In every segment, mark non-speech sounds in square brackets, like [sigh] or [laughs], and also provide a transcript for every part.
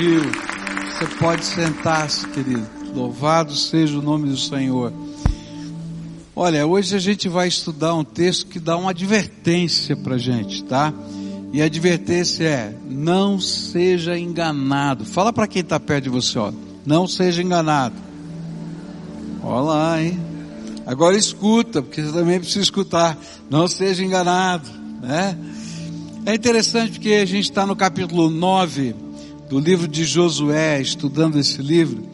Você pode sentar-se, querido. Louvado seja o nome do Senhor. Olha, hoje a gente vai estudar um texto que dá uma advertência para gente, tá? E a advertência é: não seja enganado. Fala para quem está perto de você, ó. Não seja enganado. Olha lá, hein? Agora escuta, porque você também precisa escutar. Não seja enganado, né? É interessante porque a gente está no capítulo 9 do livro de Josué, estudando esse livro,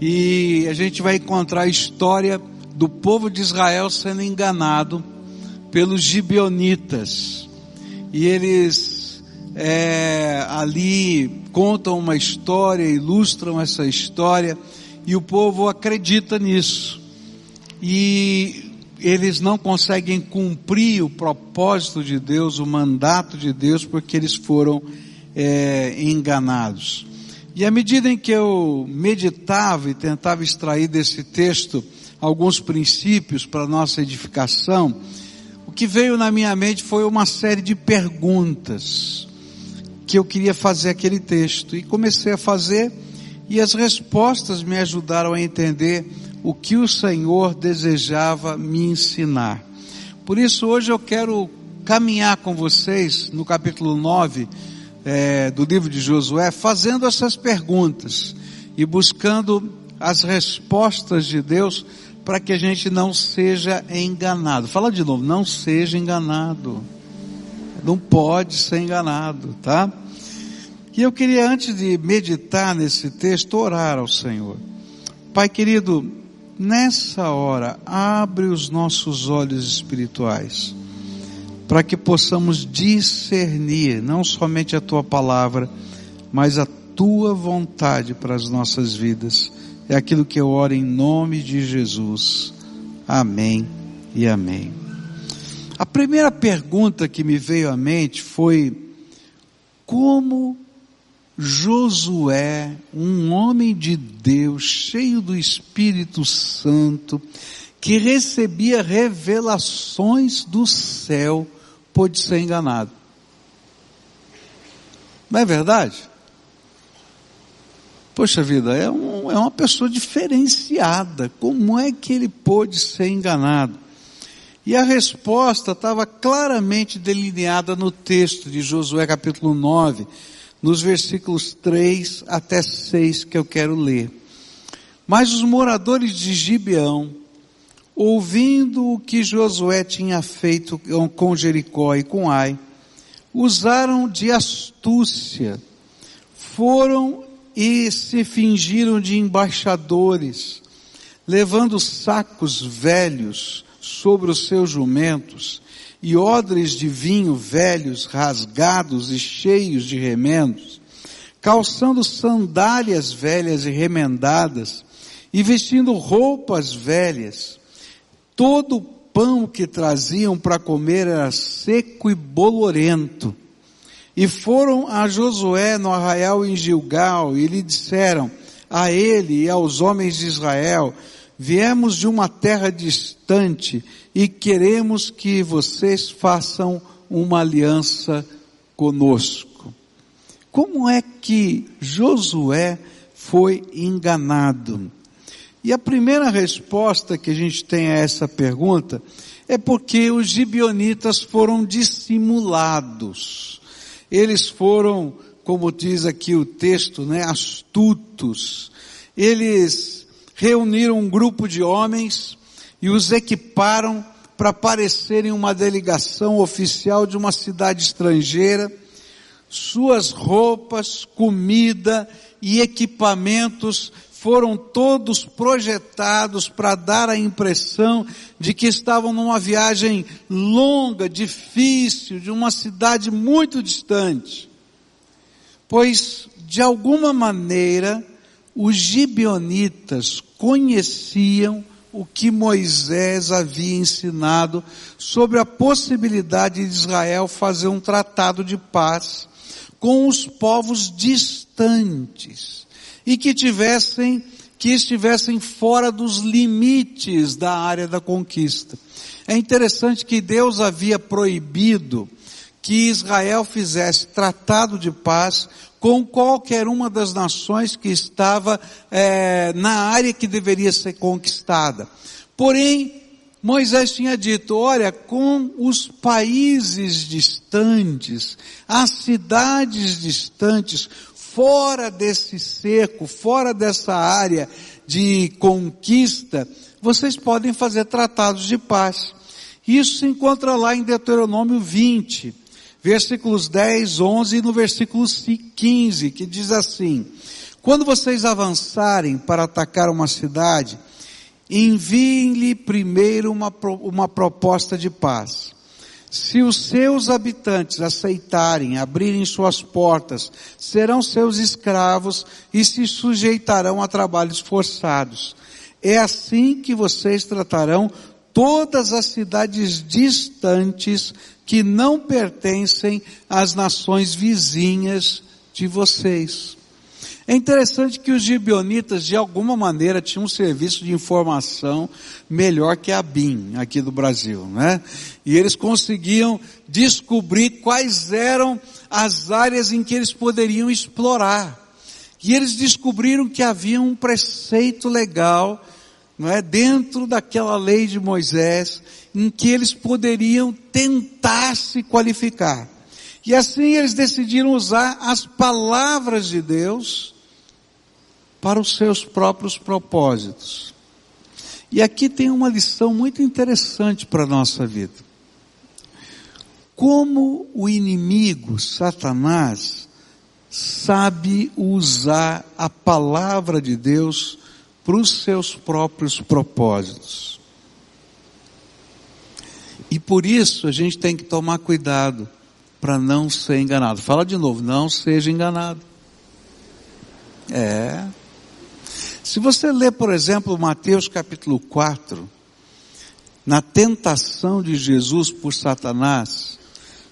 e a gente vai encontrar a história do povo de Israel sendo enganado pelos gibeonitas. E eles é, ali contam uma história, ilustram essa história, e o povo acredita nisso. E eles não conseguem cumprir o propósito de Deus, o mandato de Deus, porque eles foram é, enganados. E à medida em que eu meditava e tentava extrair desse texto alguns princípios para nossa edificação, o que veio na minha mente foi uma série de perguntas que eu queria fazer aquele texto e comecei a fazer e as respostas me ajudaram a entender o que o Senhor desejava me ensinar. Por isso hoje eu quero caminhar com vocês no capítulo 9 é, do livro de Josué, fazendo essas perguntas e buscando as respostas de Deus para que a gente não seja enganado. Fala de novo, não seja enganado. Não pode ser enganado, tá? E eu queria, antes de meditar nesse texto, orar ao Senhor. Pai querido, nessa hora, abre os nossos olhos espirituais, para que possamos discernir não somente a tua palavra, mas a tua vontade para as nossas vidas. É aquilo que eu oro em nome de Jesus. Amém e amém. A primeira pergunta que me veio à mente foi: como Josué, um homem de Deus, cheio do Espírito Santo, que recebia revelações do céu, pôde ser enganado. Não é verdade? Poxa vida, é, um, é uma pessoa diferenciada. Como é que ele pôde ser enganado? E a resposta estava claramente delineada no texto de Josué capítulo 9, nos versículos 3 até 6 que eu quero ler. Mas os moradores de Gibeão, ouvindo o que Josué tinha feito com Jericó e com Ai, usaram de astúcia, foram e se fingiram de embaixadores, levando sacos velhos sobre os seus jumentos e odres de vinho velhos, rasgados e cheios de remendos, calçando sandálias velhas e remendadas, e vestindo roupas velhas. Todo o pão que traziam para comer era seco e bolorento. E foram a Josué no arraial em Gilgal e lhe disseram a ele e aos homens de Israel, viemos de uma terra distante e queremos que vocês façam uma aliança conosco. Como é que Josué foi enganado? E a primeira resposta que a gente tem a essa pergunta é porque os gibionitas foram dissimulados. Eles foram, como diz aqui o texto, né, astutos. Eles reuniram um grupo de homens e os equiparam para parecerem uma delegação oficial de uma cidade estrangeira. Suas roupas, comida e equipamentos foram todos projetados para dar a impressão de que estavam numa viagem longa, difícil, de uma cidade muito distante. Pois, de alguma maneira, os gibeonitas conheciam o que Moisés havia ensinado sobre a possibilidade de Israel fazer um tratado de paz com os povos distantes e que tivessem que estivessem fora dos limites da área da conquista. É interessante que Deus havia proibido que Israel fizesse tratado de paz com qualquer uma das nações que estava é, na área que deveria ser conquistada. Porém, Moisés tinha dito, olha, com os países distantes, as cidades distantes, fora desse cerco, fora dessa área de conquista, vocês podem fazer tratados de paz. Isso se encontra lá em Deuteronômio 20 versículos 10, 11 e no versículo 15, que diz assim: Quando vocês avançarem para atacar uma cidade, enviem-lhe primeiro uma, uma proposta de paz. Se os seus habitantes aceitarem abrirem suas portas, serão seus escravos e se sujeitarão a trabalhos forçados. É assim que vocês tratarão todas as cidades distantes que não pertencem às nações vizinhas de vocês. É interessante que os gibionitas, de alguma maneira, tinham um serviço de informação melhor que a BIM aqui do Brasil, né? E eles conseguiam descobrir quais eram as áreas em que eles poderiam explorar. E eles descobriram que havia um preceito legal não é, dentro daquela lei de Moisés, em que eles poderiam tentar se qualificar. E assim eles decidiram usar as palavras de Deus para os seus próprios propósitos. E aqui tem uma lição muito interessante para a nossa vida. Como o inimigo, Satanás, sabe usar a palavra de Deus para os seus próprios propósitos. E por isso a gente tem que tomar cuidado para não ser enganado. Fala de novo, não seja enganado. É. Se você ler, por exemplo, Mateus capítulo 4, na tentação de Jesus por Satanás,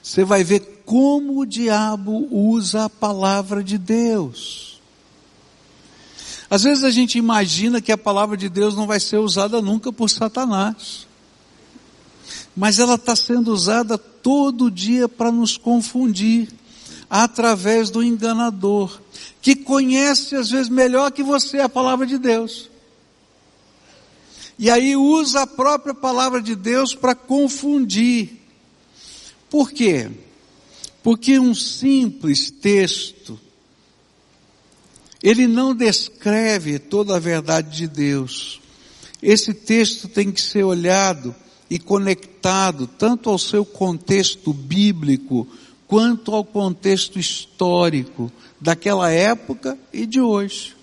você vai ver como o diabo usa a palavra de Deus. Às vezes a gente imagina que a palavra de Deus não vai ser usada nunca por Satanás. Mas ela está sendo usada todo dia para nos confundir, através do enganador, que conhece às vezes melhor que você a palavra de Deus. E aí usa a própria palavra de Deus para confundir. Por quê? Porque um simples texto ele não descreve toda a verdade de Deus. Esse texto tem que ser olhado e conectado tanto ao seu contexto bíblico quanto ao contexto histórico daquela época e de hoje.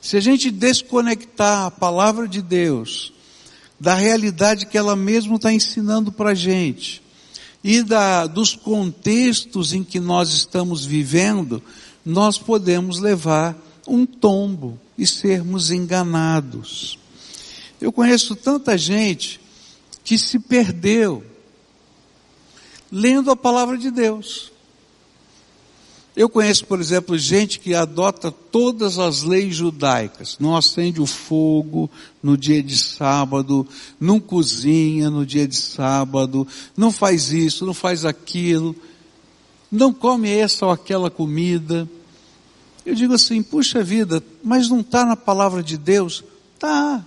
Se a gente desconectar a palavra de Deus da realidade que ela mesma está ensinando para a gente e da, dos contextos em que nós estamos vivendo, nós podemos levar um tombo e sermos enganados. Eu conheço tanta gente que se perdeu lendo a palavra de Deus. Eu conheço, por exemplo, gente que adota todas as leis judaicas. Não acende o fogo no dia de sábado, não cozinha no dia de sábado, não faz isso, não faz aquilo, não come essa ou aquela comida. Eu digo assim, puxa vida, mas não está na palavra de Deus? Tá.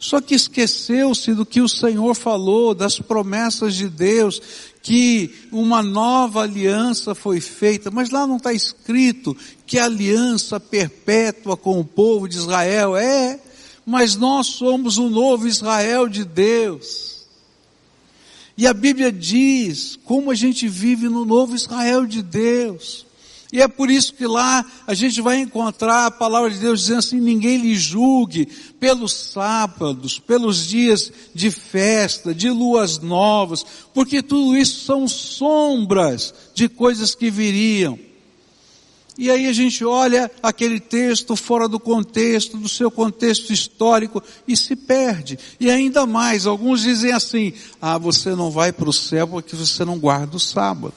Só que esqueceu-se do que o Senhor falou, das promessas de Deus, que uma nova aliança foi feita, mas lá não está escrito que a aliança perpétua com o povo de Israel é, mas nós somos o novo Israel de Deus. E a Bíblia diz como a gente vive no novo Israel de Deus. E é por isso que lá a gente vai encontrar a palavra de Deus dizendo assim, ninguém lhe julgue pelos sábados, pelos dias de festa, de luas novas, porque tudo isso são sombras de coisas que viriam. E aí a gente olha aquele texto fora do contexto, do seu contexto histórico e se perde. E ainda mais, alguns dizem assim, ah, você não vai para o céu porque você não guarda o sábado.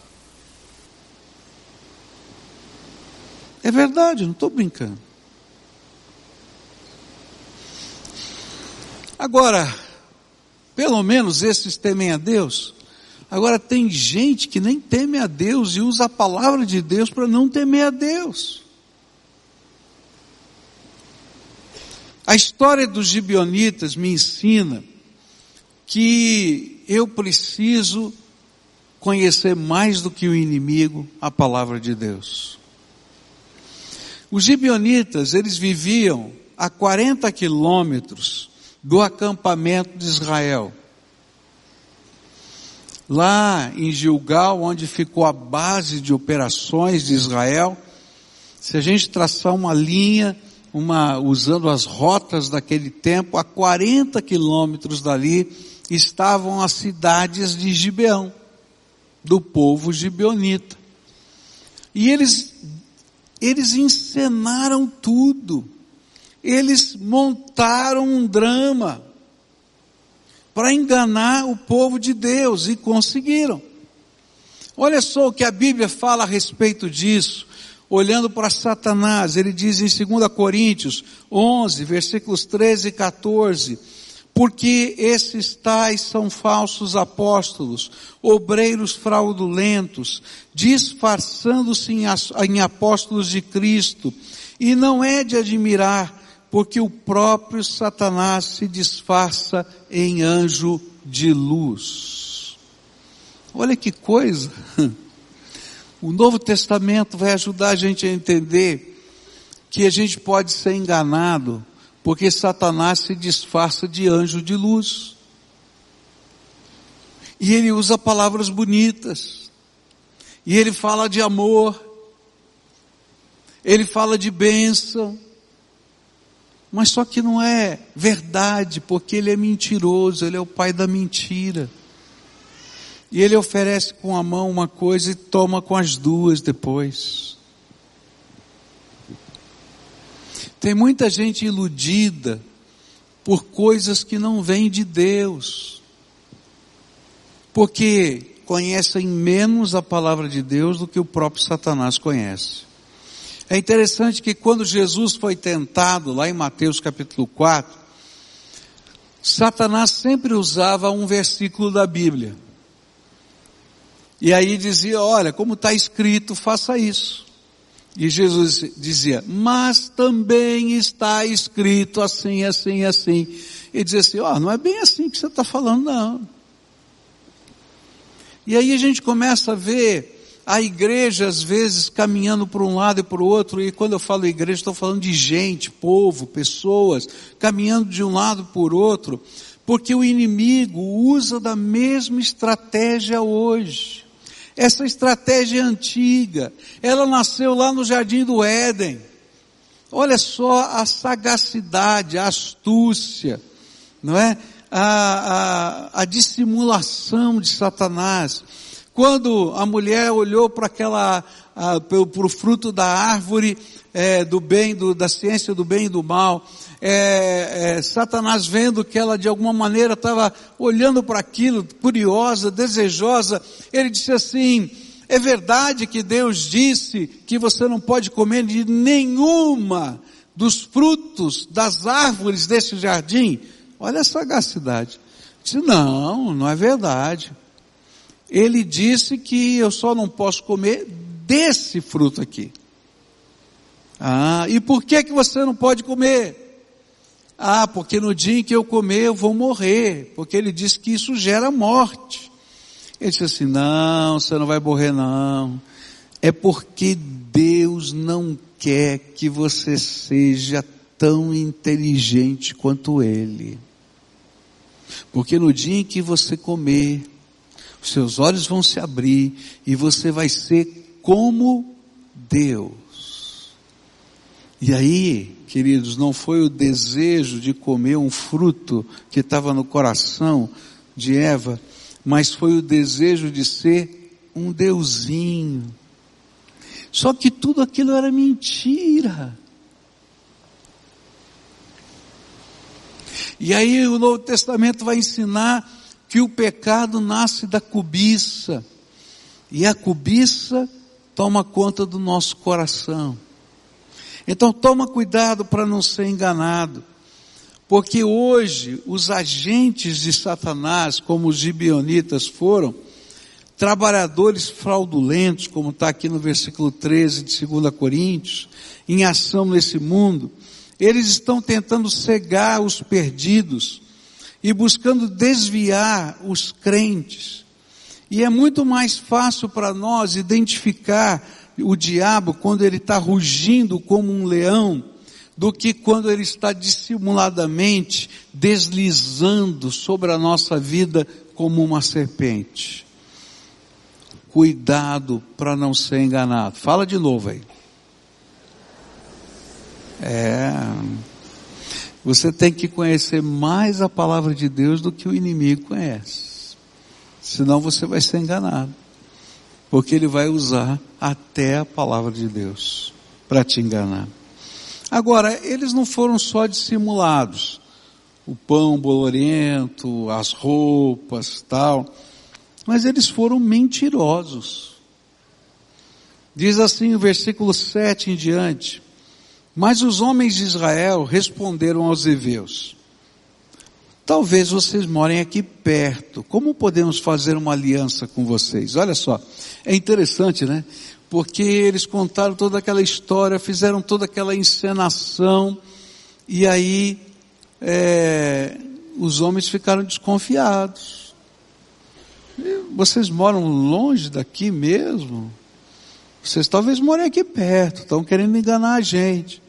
É verdade, não estou brincando. Agora, pelo menos esses temem a Deus, Agora tem gente que nem teme a Deus e usa a palavra de Deus para não temer a Deus. A história dos gibionitas me ensina que eu preciso conhecer mais do que o inimigo a palavra de Deus. Os gibionitas, eles viviam a 40 quilômetros do acampamento de Israel. Lá em Gilgal, onde ficou a base de operações de Israel, se a gente traçar uma linha, uma, usando as rotas daquele tempo, a 40 quilômetros dali estavam as cidades de Gibeão, do povo gibeonita. E eles, eles encenaram tudo. Eles montaram um drama para enganar o povo de Deus e conseguiram. Olha só o que a Bíblia fala a respeito disso, olhando para Satanás. Ele diz em 2 Coríntios 11, versículos 13 e 14: Porque esses tais são falsos apóstolos, obreiros fraudulentos, disfarçando-se em apóstolos de Cristo. E não é de admirar, porque o próprio Satanás se disfarça em anjo de luz. Olha que coisa! [laughs] O Novo Testamento vai ajudar a gente a entender que a gente pode ser enganado porque Satanás se disfarça de anjo de luz. E ele usa palavras bonitas. E ele fala de amor. Ele fala de bênção mas só que não é verdade, porque ele é mentiroso, ele é o pai da mentira. E ele oferece com a mão uma coisa e toma com as duas depois. Tem muita gente iludida por coisas que não vêm de Deus, porque conhecem menos a palavra de Deus do que o próprio Satanás conhece. É interessante que quando Jesus foi tentado, lá em Mateus capítulo 4, Satanás sempre usava um versículo da Bíblia. E aí dizia, olha, como está escrito, faça isso. E Jesus dizia, mas também está escrito assim, assim, assim. E dizia assim, ó, oh, não é bem assim que você está falando, não. E aí a gente começa a ver a igreja às vezes caminhando por um lado e por outro, e quando eu falo igreja, estou falando de gente, povo, pessoas, caminhando de um lado por outro, porque o inimigo usa da mesma estratégia hoje. Essa estratégia é antiga, ela nasceu lá no jardim do Éden. Olha só a sagacidade, a astúcia, não é? A, a, a dissimulação de Satanás. Quando a mulher olhou para aquela, para o fruto da árvore é, do bem, do, da ciência do bem e do mal, é, é, Satanás vendo que ela de alguma maneira estava olhando para aquilo, curiosa, desejosa, ele disse assim, é verdade que Deus disse que você não pode comer de nenhuma dos frutos das árvores desse jardim? Olha a sagacidade. Disse, não, não é verdade ele disse que eu só não posso comer desse fruto aqui. Ah, e por que que você não pode comer? Ah, porque no dia em que eu comer eu vou morrer, porque ele disse que isso gera morte. Ele disse assim, não, você não vai morrer não. É porque Deus não quer que você seja tão inteligente quanto Ele. Porque no dia em que você comer, os seus olhos vão se abrir e você vai ser como Deus. E aí, queridos, não foi o desejo de comer um fruto que estava no coração de Eva, mas foi o desejo de ser um deusinho. Só que tudo aquilo era mentira. E aí o Novo Testamento vai ensinar que o pecado nasce da cobiça, e a cobiça toma conta do nosso coração. Então toma cuidado para não ser enganado, porque hoje os agentes de Satanás, como os gibionitas foram, trabalhadores fraudulentos, como está aqui no versículo 13 de 2 Coríntios, em ação nesse mundo, eles estão tentando cegar os perdidos e buscando desviar os crentes. E é muito mais fácil para nós identificar o diabo quando ele está rugindo como um leão, do que quando ele está dissimuladamente deslizando sobre a nossa vida como uma serpente. Cuidado para não ser enganado. Fala de novo aí. É. Você tem que conhecer mais a palavra de Deus do que o inimigo conhece. Senão você vai ser enganado. Porque ele vai usar até a palavra de Deus para te enganar. Agora, eles não foram só dissimulados. O pão bolorento, as roupas, tal. Mas eles foram mentirosos. Diz assim o versículo 7 em diante. Mas os homens de Israel responderam aos heveus: Talvez vocês morem aqui perto. Como podemos fazer uma aliança com vocês? Olha só, é interessante, né? Porque eles contaram toda aquela história, fizeram toda aquela encenação, e aí é, os homens ficaram desconfiados. Vocês moram longe daqui mesmo? Vocês talvez morem aqui perto, estão querendo enganar a gente.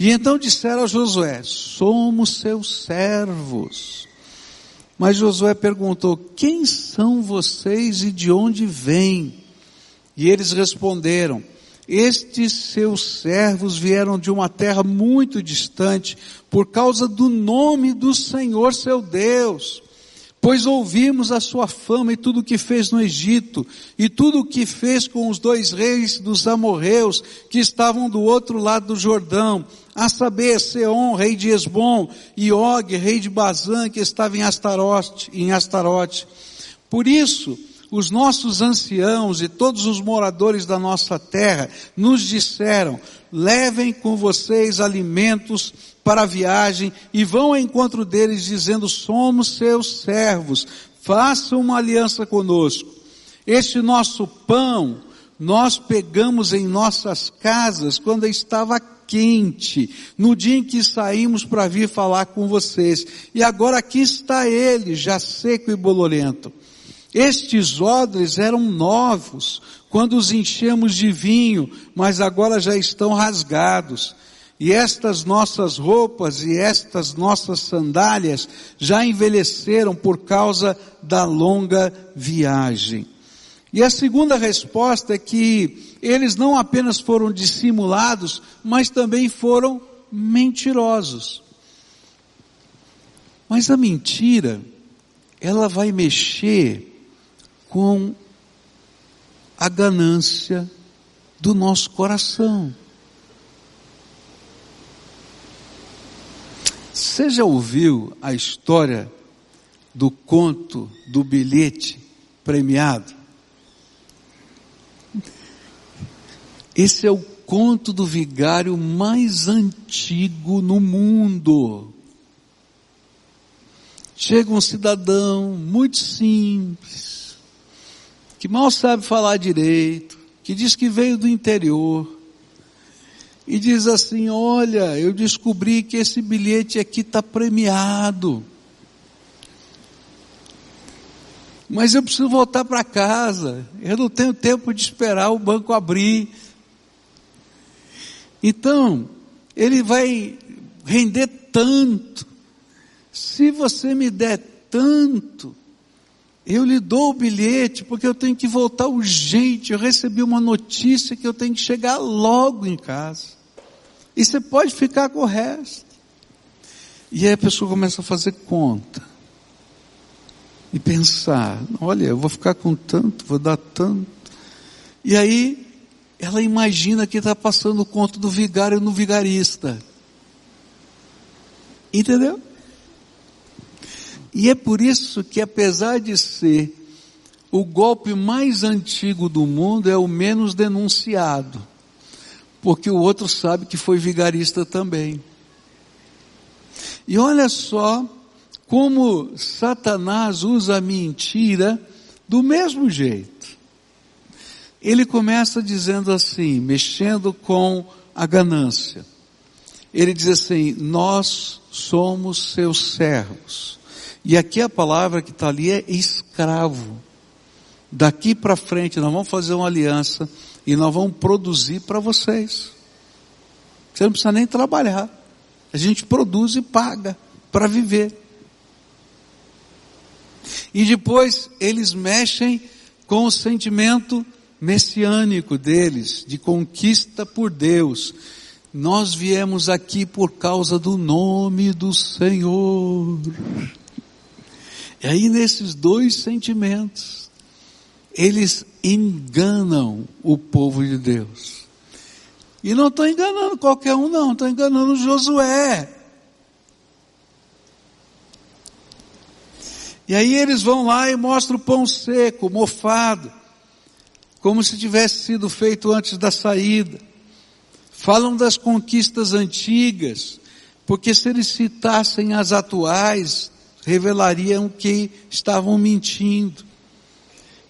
E então disseram a Josué: Somos seus servos. Mas Josué perguntou: Quem são vocês e de onde vêm? E eles responderam: Estes seus servos vieram de uma terra muito distante por causa do nome do Senhor seu Deus. Pois ouvimos a sua fama e tudo o que fez no Egito, e tudo o que fez com os dois reis dos amorreus que estavam do outro lado do Jordão, a saber, Seom, rei de Esbom, e Og, rei de Bazã, que estava em Astarote, em Astarote. Por isso, os nossos anciãos e todos os moradores da nossa terra nos disseram, levem com vocês alimentos para a viagem e vão ao encontro deles dizendo, somos seus servos, façam uma aliança conosco. Este nosso pão nós pegamos em nossas casas quando estava quente, no dia em que saímos para vir falar com vocês. E agora aqui está ele, já seco e bolorento. Estes odres eram novos quando os enchemos de vinho, mas agora já estão rasgados. E estas nossas roupas e estas nossas sandálias já envelheceram por causa da longa viagem. E a segunda resposta é que eles não apenas foram dissimulados, mas também foram mentirosos. Mas a mentira, ela vai mexer com a ganância do nosso coração. Você já ouviu a história do conto do bilhete premiado? Esse é o conto do vigário mais antigo no mundo. Chega um cidadão muito simples, que mal sabe falar direito, que diz que veio do interior, e diz assim: Olha, eu descobri que esse bilhete aqui está premiado. Mas eu preciso voltar para casa. Eu não tenho tempo de esperar o banco abrir. Então, ele vai render tanto. Se você me der tanto, eu lhe dou o bilhete, porque eu tenho que voltar urgente. Eu recebi uma notícia que eu tenho que chegar logo em casa. E você pode ficar com o resto. E aí a pessoa começa a fazer conta. E pensar, olha, eu vou ficar com tanto, vou dar tanto. E aí ela imagina que está passando o conto do vigário no vigarista. Entendeu? E é por isso que apesar de ser o golpe mais antigo do mundo, é o menos denunciado porque o outro sabe que foi vigarista também. E olha só como Satanás usa a mentira Do mesmo jeito, ele começa dizendo assim, mexendo com a ganância. Ele diz assim: Nós somos seus servos. E aqui a palavra que está ali é escravo. Daqui para frente nós vamos fazer uma aliança e nós vamos produzir para vocês. Você não precisa nem trabalhar. A gente produz e paga para viver. E depois eles mexem com o sentimento messiânico deles, de conquista por Deus. Nós viemos aqui por causa do nome do Senhor. E aí nesses dois sentimentos, eles enganam o povo de Deus. E não estão enganando qualquer um não, estão enganando Josué. E aí eles vão lá e mostram o pão seco, mofado, como se tivesse sido feito antes da saída. Falam das conquistas antigas, porque se eles citassem as atuais, revelariam que estavam mentindo.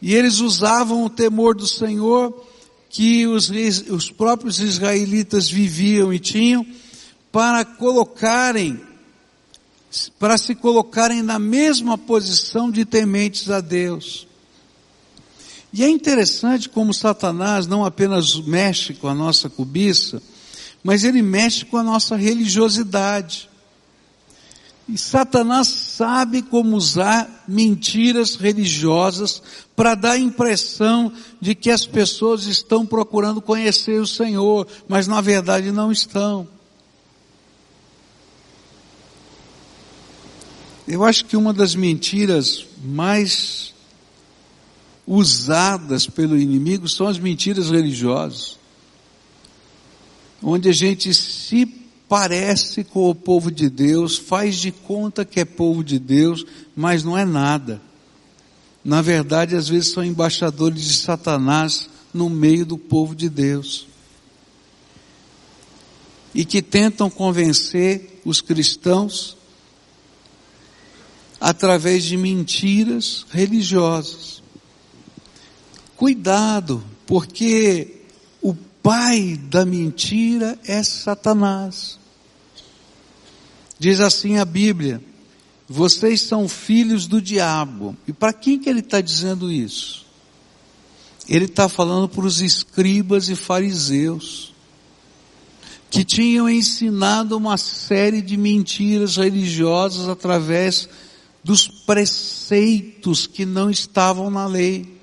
E eles usavam o temor do Senhor que os, os próprios israelitas viviam e tinham para colocarem para se colocarem na mesma posição de tementes a Deus. E é interessante como Satanás não apenas mexe com a nossa cobiça, mas ele mexe com a nossa religiosidade. E Satanás sabe como usar mentiras religiosas para dar a impressão de que as pessoas estão procurando conhecer o Senhor, mas na verdade não estão. Eu acho que uma das mentiras mais usadas pelo inimigo são as mentiras religiosas, onde a gente se parece com o povo de Deus, faz de conta que é povo de Deus, mas não é nada. Na verdade, às vezes são embaixadores de Satanás no meio do povo de Deus. E que tentam convencer os cristãos através de mentiras religiosas. Cuidado, porque o pai da mentira é Satanás. Diz assim a Bíblia: vocês são filhos do diabo. E para quem que ele está dizendo isso? Ele está falando para os escribas e fariseus, que tinham ensinado uma série de mentiras religiosas através dos preceitos que não estavam na lei.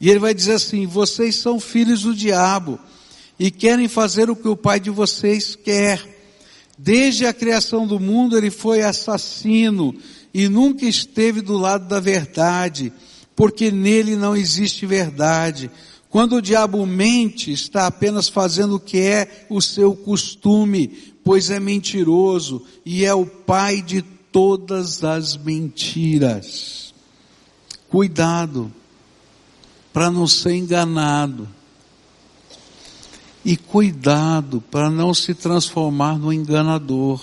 E ele vai dizer assim: vocês são filhos do diabo e querem fazer o que o pai de vocês quer. Desde a criação do mundo ele foi assassino e nunca esteve do lado da verdade, porque nele não existe verdade. Quando o diabo mente, está apenas fazendo o que é o seu costume, pois é mentiroso e é o pai de todas as mentiras. Cuidado para não ser enganado. E cuidado para não se transformar no enganador.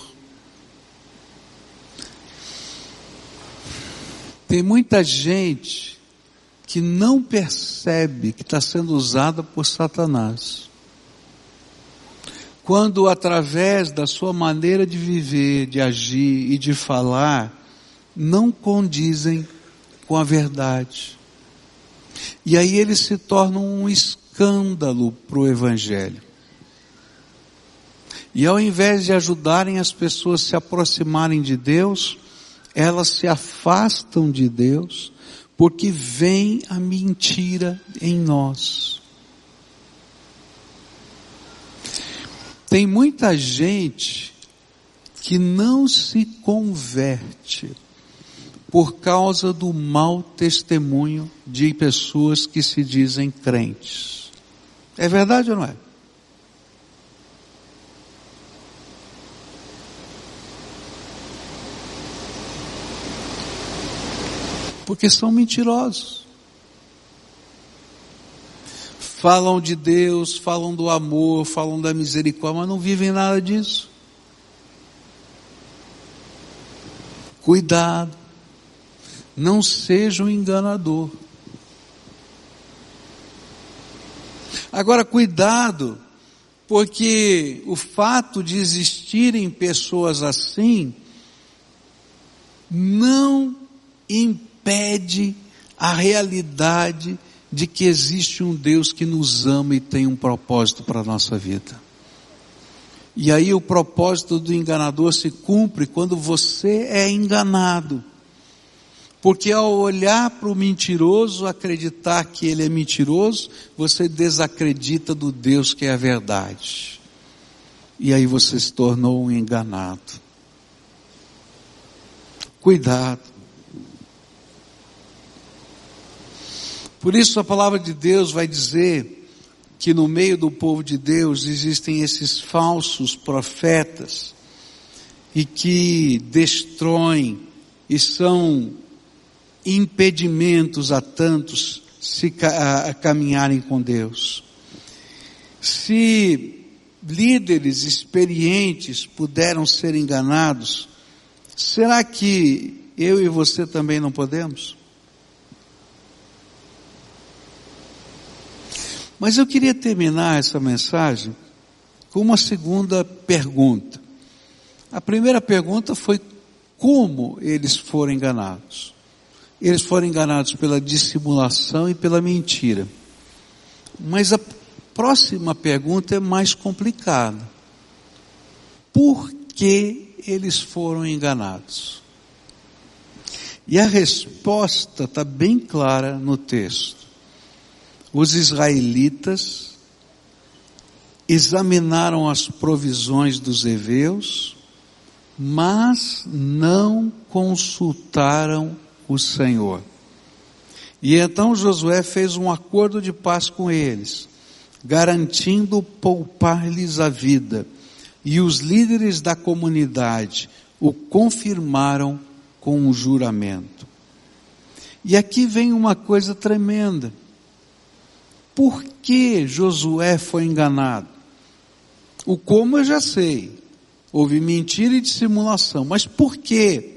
Tem muita gente que não percebe que está sendo usada por Satanás quando através da sua maneira de viver, de agir e de falar, não condizem com a verdade. E aí eles se tornam um escândalo para o Evangelho. E ao invés de ajudarem as pessoas a se aproximarem de Deus, elas se afastam de Deus, porque vem a mentira em nós. Tem muita gente que não se converte por causa do mau testemunho de pessoas que se dizem crentes. É verdade ou não é? Porque são mentirosos falam de Deus, falam do amor, falam da misericórdia, mas não vivem nada disso. Cuidado. Não seja um enganador. Agora, cuidado, porque o fato de existirem pessoas assim não impede a realidade de que existe um Deus que nos ama e tem um propósito para a nossa vida. E aí o propósito do enganador se cumpre quando você é enganado. Porque ao olhar para o mentiroso, acreditar que ele é mentiroso, você desacredita do Deus que é a verdade. E aí você se tornou um enganado. Cuidado. Por isso a palavra de Deus vai dizer que no meio do povo de Deus existem esses falsos profetas e que destroem e são impedimentos a tantos se a, a caminharem com Deus. Se líderes experientes puderam ser enganados, será que eu e você também não podemos? Mas eu queria terminar essa mensagem com uma segunda pergunta. A primeira pergunta foi como eles foram enganados. Eles foram enganados pela dissimulação e pela mentira. Mas a próxima pergunta é mais complicada. Por que eles foram enganados? E a resposta está bem clara no texto os israelitas examinaram as provisões dos heveus, mas não consultaram o Senhor. E então Josué fez um acordo de paz com eles, garantindo poupar-lhes a vida. E os líderes da comunidade o confirmaram com um juramento. E aqui vem uma coisa tremenda. Por que Josué foi enganado? O como eu já sei. Houve mentira e dissimulação. Mas por quê?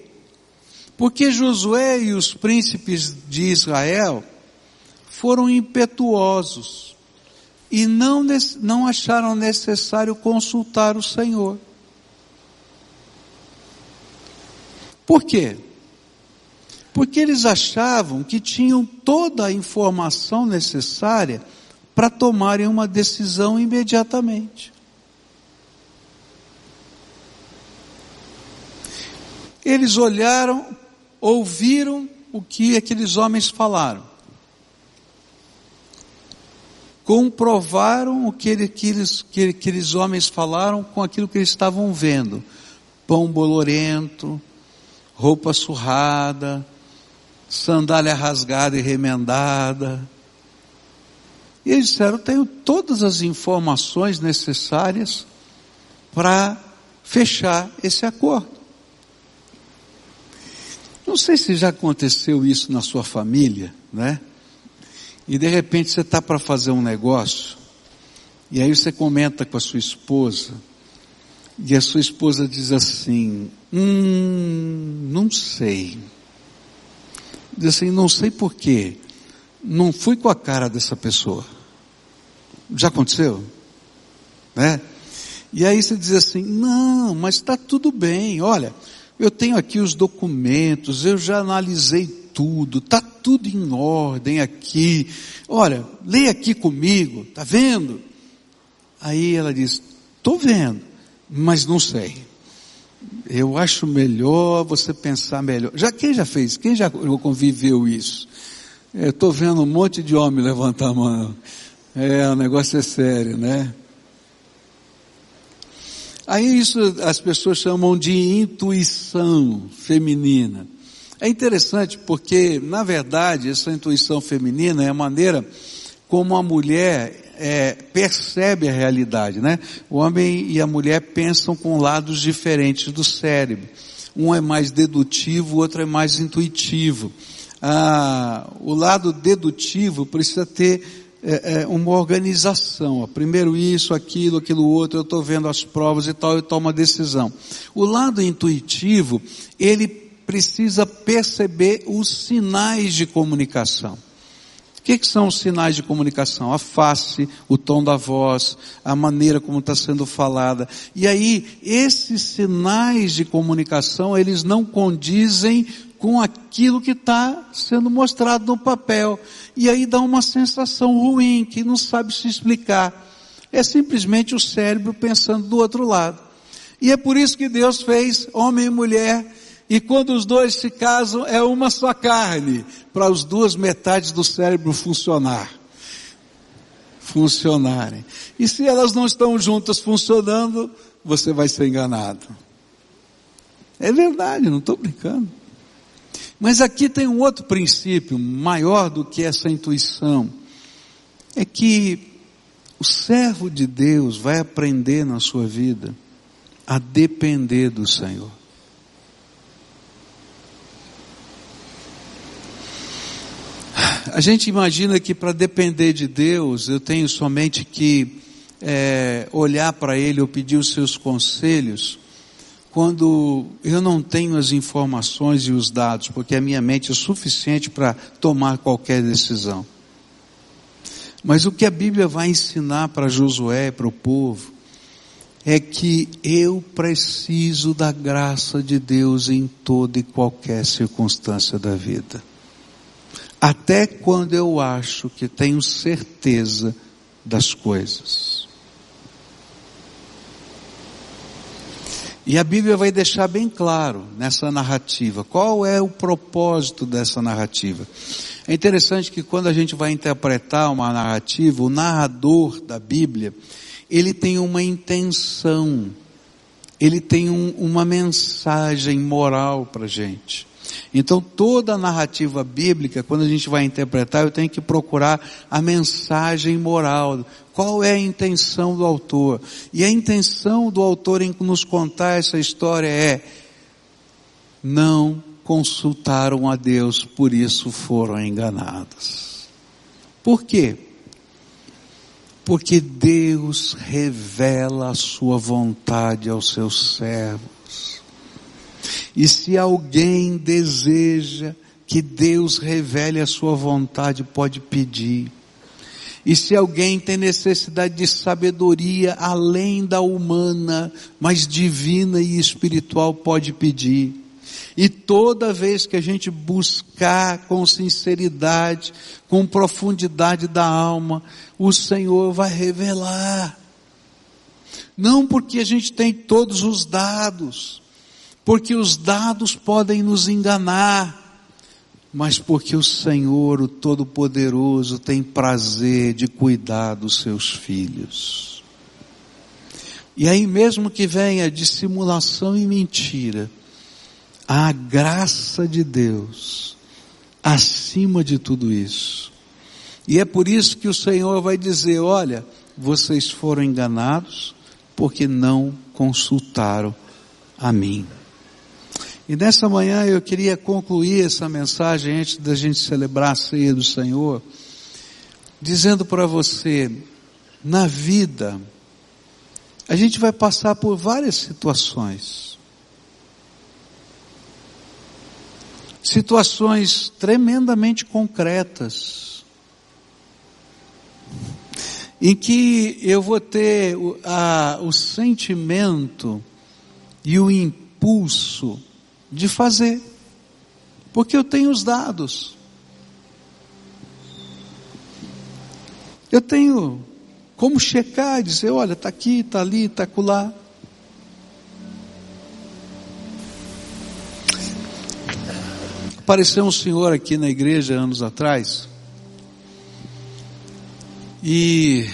Porque Josué e os príncipes de Israel foram impetuosos e não, não acharam necessário consultar o Senhor. Por quê? porque eles achavam que tinham toda a informação necessária para tomarem uma decisão imediatamente. Eles olharam, ouviram o que aqueles homens falaram. Comprovaram o que aqueles, que aqueles homens falaram com aquilo que eles estavam vendo. Pão bolorento, roupa surrada, sandália rasgada e remendada. E eles disseram: tenho todas as informações necessárias para fechar esse acordo. Não sei se já aconteceu isso na sua família, né? E de repente você está para fazer um negócio, e aí você comenta com a sua esposa, e a sua esposa diz assim: Hum, não sei diz assim, não sei porquê, não fui com a cara dessa pessoa. Já aconteceu? Né? E aí você diz assim, não, mas está tudo bem, olha, eu tenho aqui os documentos, eu já analisei tudo, está tudo em ordem aqui, olha, leia aqui comigo, tá vendo? Aí ela diz, estou vendo, mas não sei. Eu acho melhor você pensar melhor. Já quem já fez? Quem já conviveu isso? Estou vendo um monte de homem levantar a mão. É, o negócio é sério, né? Aí isso as pessoas chamam de intuição feminina. É interessante porque, na verdade, essa intuição feminina é a maneira como a mulher é, percebe a realidade, né? O homem e a mulher pensam com lados diferentes do cérebro. Um é mais dedutivo, o outro é mais intuitivo. Ah, o lado dedutivo precisa ter é, é, uma organização. Primeiro isso, aquilo, aquilo outro, eu estou vendo as provas e tal, eu tomo uma decisão. O lado intuitivo, ele precisa perceber os sinais de comunicação. O que, que, são os sinais de comunicação? A face, o tom da voz, a maneira como está sendo falada. E aí, esses sinais de comunicação, eles não condizem com aquilo que está sendo mostrado no papel. E aí dá uma sensação ruim, que não sabe se explicar. É simplesmente o cérebro pensando do outro lado. E é por isso que Deus fez homem e mulher, e quando os dois se casam, é uma só carne, para as duas metades do cérebro funcionar. Funcionarem. E se elas não estão juntas funcionando, você vai ser enganado. É verdade, não estou brincando. Mas aqui tem um outro princípio maior do que essa intuição. É que o servo de Deus vai aprender na sua vida a depender do Senhor. A gente imagina que para depender de Deus eu tenho somente que é, olhar para Ele ou pedir os seus conselhos quando eu não tenho as informações e os dados, porque a minha mente é suficiente para tomar qualquer decisão. Mas o que a Bíblia vai ensinar para Josué, para o povo, é que eu preciso da graça de Deus em toda e qualquer circunstância da vida. Até quando eu acho que tenho certeza das coisas. E a Bíblia vai deixar bem claro nessa narrativa qual é o propósito dessa narrativa. É interessante que quando a gente vai interpretar uma narrativa, o narrador da Bíblia, ele tem uma intenção, ele tem um, uma mensagem moral para gente. Então toda a narrativa bíblica, quando a gente vai interpretar, eu tenho que procurar a mensagem moral. Qual é a intenção do autor? E a intenção do autor em nos contar essa história é não consultaram a Deus, por isso foram enganados. Por quê? Porque Deus revela a sua vontade aos seus servos. E se alguém deseja que Deus revele a sua vontade, pode pedir. E se alguém tem necessidade de sabedoria além da humana, mas divina e espiritual, pode pedir. E toda vez que a gente buscar com sinceridade, com profundidade da alma, o Senhor vai revelar. Não porque a gente tem todos os dados, porque os dados podem nos enganar, mas porque o Senhor, o Todo-Poderoso, tem prazer de cuidar dos seus filhos. E aí, mesmo que venha dissimulação e mentira, a graça de Deus acima de tudo isso. E é por isso que o Senhor vai dizer: olha, vocês foram enganados porque não consultaram a mim. E nessa manhã eu queria concluir essa mensagem antes da gente celebrar a ceia do Senhor, dizendo para você, na vida, a gente vai passar por várias situações. Situações tremendamente concretas, em que eu vou ter o, a, o sentimento e o impulso de fazer, porque eu tenho os dados. Eu tenho como checar e dizer, olha, está aqui, está ali, está acolá. Apareceu um senhor aqui na igreja anos atrás, e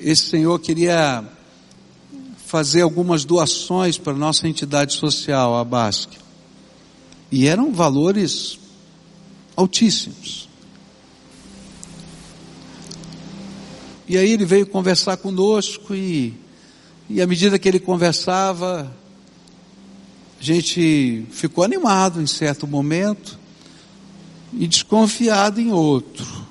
esse senhor queria fazer algumas doações para nossa entidade social, a BASC. E eram valores altíssimos. E aí ele veio conversar conosco e, e à medida que ele conversava, a gente ficou animado em certo momento e desconfiado em outro.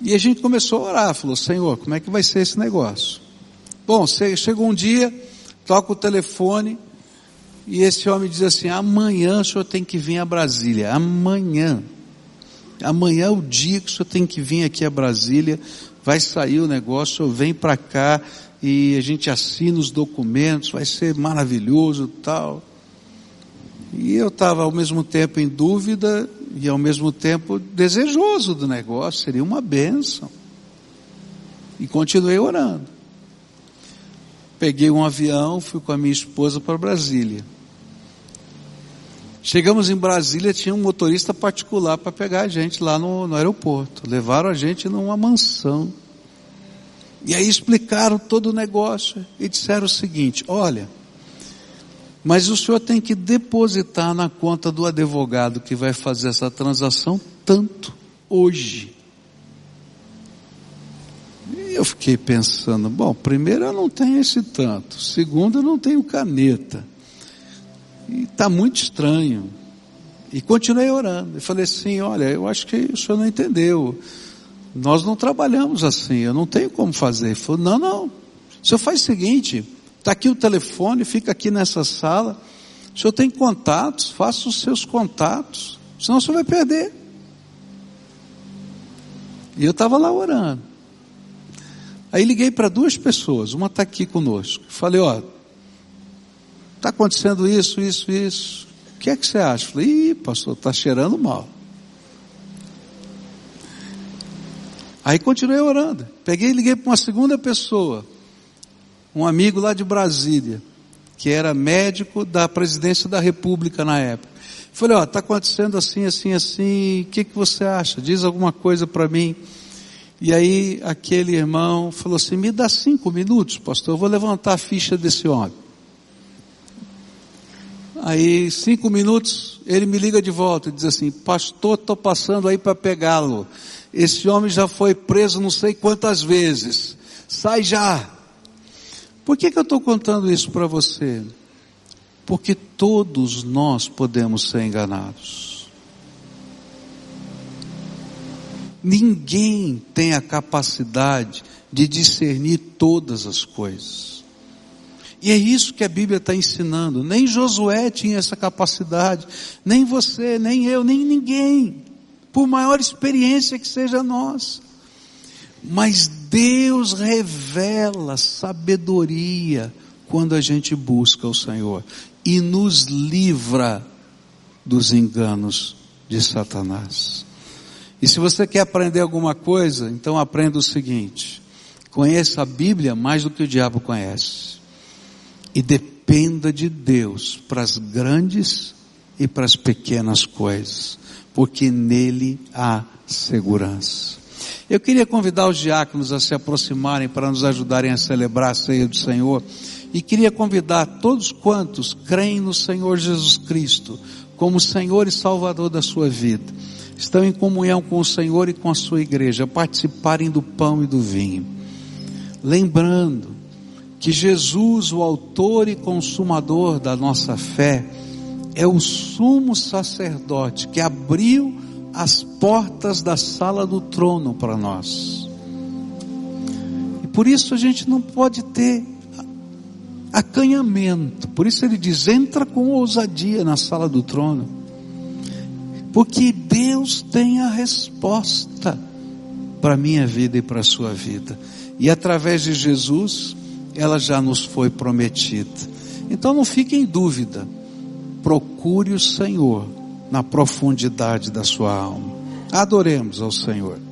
E a gente começou a orar, falou, Senhor, como é que vai ser esse negócio? Bom, chegou um dia, toca o telefone E esse homem diz assim: amanhã o senhor tem que vir a Brasília. Amanhã. Amanhã é o dia que o senhor tem que vir aqui a Brasília. Vai sair o negócio, o senhor vem para cá e a gente assina os documentos, vai ser maravilhoso tal. E eu estava ao mesmo tempo em dúvida e ao mesmo tempo desejoso do negócio, seria uma benção. E continuei orando. Peguei um avião, fui com a minha esposa para Brasília. Chegamos em Brasília, tinha um motorista particular para pegar a gente lá no, no aeroporto. Levaram a gente numa mansão. E aí explicaram todo o negócio e disseram o seguinte: olha, mas o senhor tem que depositar na conta do advogado que vai fazer essa transação tanto hoje. Eu fiquei pensando, bom, primeiro eu não tenho esse tanto, segundo eu não tenho caneta. E está muito estranho. E continuei orando. E falei assim, olha, eu acho que o senhor não entendeu. Nós não trabalhamos assim, eu não tenho como fazer. Ele falou, não, não. O senhor faz o seguinte, está aqui o telefone, fica aqui nessa sala. O senhor tem contatos, faça os seus contatos, senão o senhor vai perder. E eu estava lá orando. Aí liguei para duas pessoas, uma está aqui conosco. Falei, ó, Está acontecendo isso, isso, isso. O que é que você acha? Falei, Ih, pastor, está cheirando mal. Aí continuei orando. Peguei e liguei para uma segunda pessoa, um amigo lá de Brasília, que era médico da presidência da República na época. Falei, ó, está acontecendo assim, assim, assim, o que, que você acha? Diz alguma coisa para mim. E aí aquele irmão falou assim, me dá cinco minutos, pastor, eu vou levantar a ficha desse homem. Aí, cinco minutos, ele me liga de volta e diz assim: Pastor, estou passando aí para pegá-lo. Esse homem já foi preso não sei quantas vezes. Sai já. Por que, que eu estou contando isso para você? Porque todos nós podemos ser enganados. Ninguém tem a capacidade de discernir todas as coisas. E é isso que a Bíblia está ensinando. Nem Josué tinha essa capacidade, nem você, nem eu, nem ninguém, por maior experiência que seja nós. Mas Deus revela sabedoria quando a gente busca o Senhor e nos livra dos enganos de Satanás. E se você quer aprender alguma coisa, então aprenda o seguinte: conheça a Bíblia mais do que o diabo conhece. E dependa de Deus para as grandes e para as pequenas coisas, porque nele há segurança. Eu queria convidar os diáconos a se aproximarem para nos ajudarem a celebrar a ceia do Senhor. E queria convidar todos quantos creem no Senhor Jesus Cristo como Senhor e Salvador da sua vida, estão em comunhão com o Senhor e com a sua igreja, participarem do pão e do vinho. Lembrando que Jesus, o autor e consumador da nossa fé, é o sumo sacerdote que abriu as portas da sala do trono para nós. E por isso a gente não pode ter acanhamento. Por isso ele diz: entra com ousadia na sala do trono. Porque Deus tem a resposta para a minha vida e para a sua vida. E através de Jesus, ela já nos foi prometida. Então não fique em dúvida. Procure o Senhor na profundidade da sua alma. Adoremos ao Senhor.